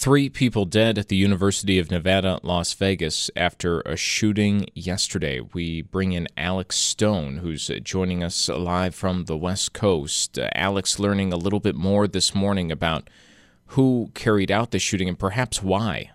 Three people dead at the University of Nevada, Las Vegas, after a shooting yesterday. We bring in Alex Stone, who's joining us live from the West Coast. Uh, Alex learning a little bit more this morning about who carried out the shooting and perhaps why.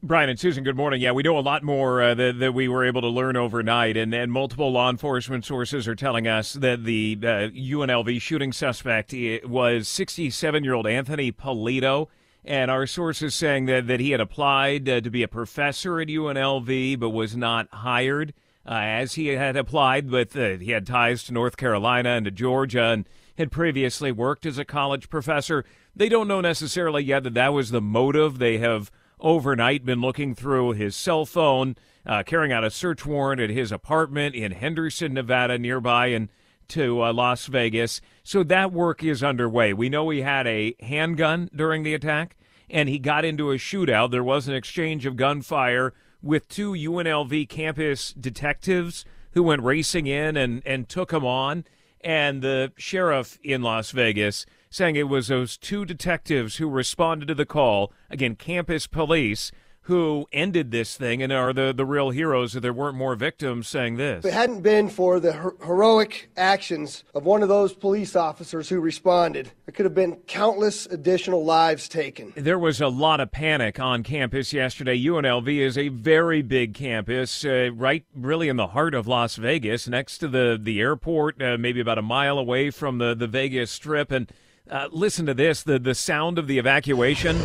Brian and Susan, good morning. Yeah, we know a lot more uh, that, that, we were able to learn overnight, and, and multiple law enforcement sources are telling us that the uh, UNLV shooting suspect was 67 year old Anthony Polito. And our sources saying that, that he had applied uh, to be a professor at UNLV but was not hired uh, as he had applied. but uh, he had ties to North Carolina and to Georgia and had previously worked as a college professor. They don't know necessarily yet that that was the motive. They have overnight been looking through his cell phone, uh, carrying out a search warrant at his apartment in Henderson, Nevada, nearby, and to uh, Las Vegas. So that work is underway. We know he had a handgun during the attack and he got into a shootout. There was an exchange of gunfire with two UNLV campus detectives who went racing in and, and took him on. And the sheriff in Las Vegas saying it was those two detectives who responded to the call, again, campus police, who ended this thing and are the, the real heroes if there weren't more victims saying this. If it hadn't been for the her- heroic actions of one of those police officers who responded, there could have been countless additional lives taken. There was a lot of panic on campus yesterday. UNLV is a very big campus, uh, right really in the heart of Las Vegas, next to the, the airport, uh, maybe about a mile away from the, the Vegas Strip. And uh, listen to this the, the sound of the evacuation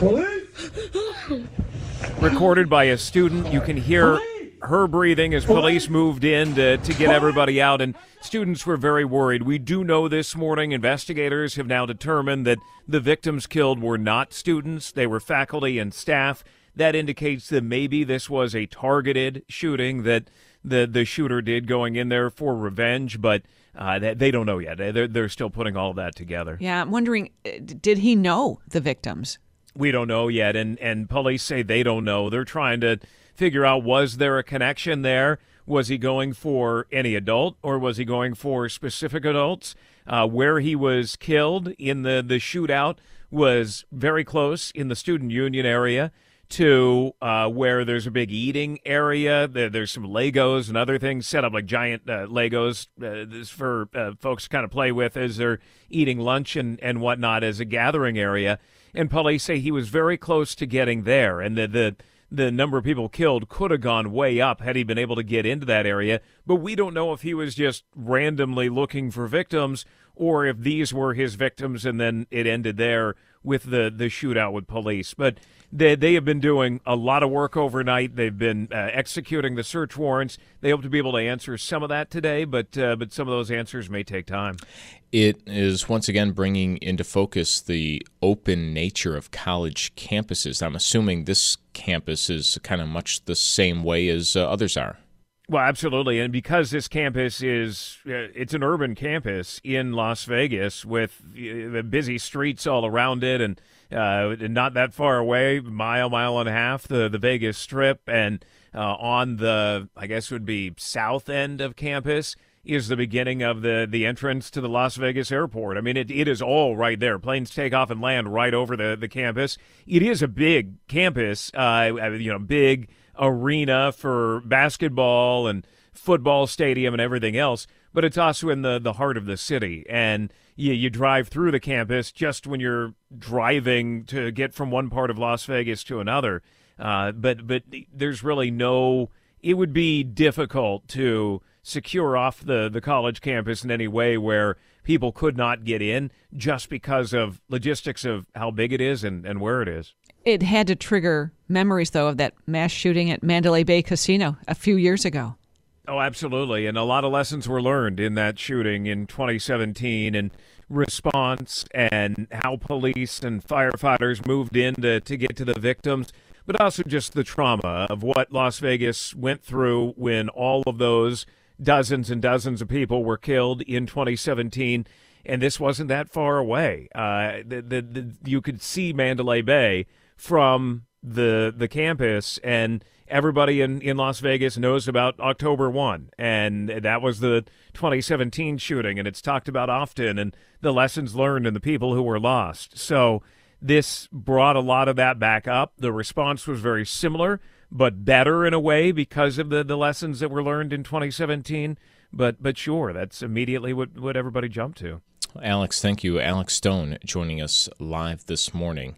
recorded by a student. You can hear her breathing as police moved in to, to get everybody out, and students were very worried. We do know this morning investigators have now determined that the victims killed were not students, they were faculty and staff. That indicates that maybe this was a targeted shooting that the, the shooter did going in there for revenge, but uh, they, they, don't know yet. They're, they're still putting all that together. Yeah, I'm wondering uh, did he know the victims? We don't know yet, and and police say they don't know. They're trying to figure out was there a connection there? Was he going for any adult, or was he going for specific adults? Uh, where he was killed in the the shootout was very close in the student union area to uh, where there's a big eating area. There, there's some Legos and other things set up, like giant uh, Legos uh, for uh, folks to kind of play with as they're eating lunch and, and whatnot as a gathering area and police say he was very close to getting there, and the the the number of people killed could have gone way up had he been able to get into that area. But we don't know if he was just randomly looking for victims or if these were his victims and then it ended there with the, the shootout with police. But they, they have been doing a lot of work overnight. They've been uh, executing the search warrants. They hope to be able to answer some of that today, but uh, but some of those answers may take time. It is once again bringing into focus the open nature of college campuses. I'm assuming this campus is kind of much the same way as uh, others are. Well, absolutely, and because this campus is uh, it's an urban campus in Las Vegas with uh, busy streets all around it, and uh, not that far away, mile, mile and a half, the the Vegas Strip, and uh, on the I guess would be south end of campus is the beginning of the the entrance to the Las Vegas airport. I mean, it, it is all right there. Planes take off and land right over the the campus. It is a big campus, uh, you know, big arena for basketball and football stadium and everything else, but it's also in the, the heart of the city. And you, you drive through the campus just when you're driving to get from one part of Las Vegas to another. Uh, but but there's really no. It would be difficult to secure off the, the college campus in any way where people could not get in just because of logistics of how big it is and, and where it is. It had to trigger memories, though, of that mass shooting at Mandalay Bay Casino a few years ago. Oh, absolutely. And a lot of lessons were learned in that shooting in 2017 and response and how police and firefighters moved in to, to get to the victims, but also just the trauma of what Las Vegas went through when all of those dozens and dozens of people were killed in 2017. And this wasn't that far away. Uh, the, the, the, you could see Mandalay Bay from the the campus and everybody in, in Las Vegas knows about October 1 and that was the 2017 shooting and it's talked about often and the lessons learned and the people who were lost. So this brought a lot of that back up. The response was very similar but better in a way because of the, the lessons that were learned in 2017. But but sure, that's immediately what, what everybody jumped to. Alex, thank you. Alex Stone joining us live this morning.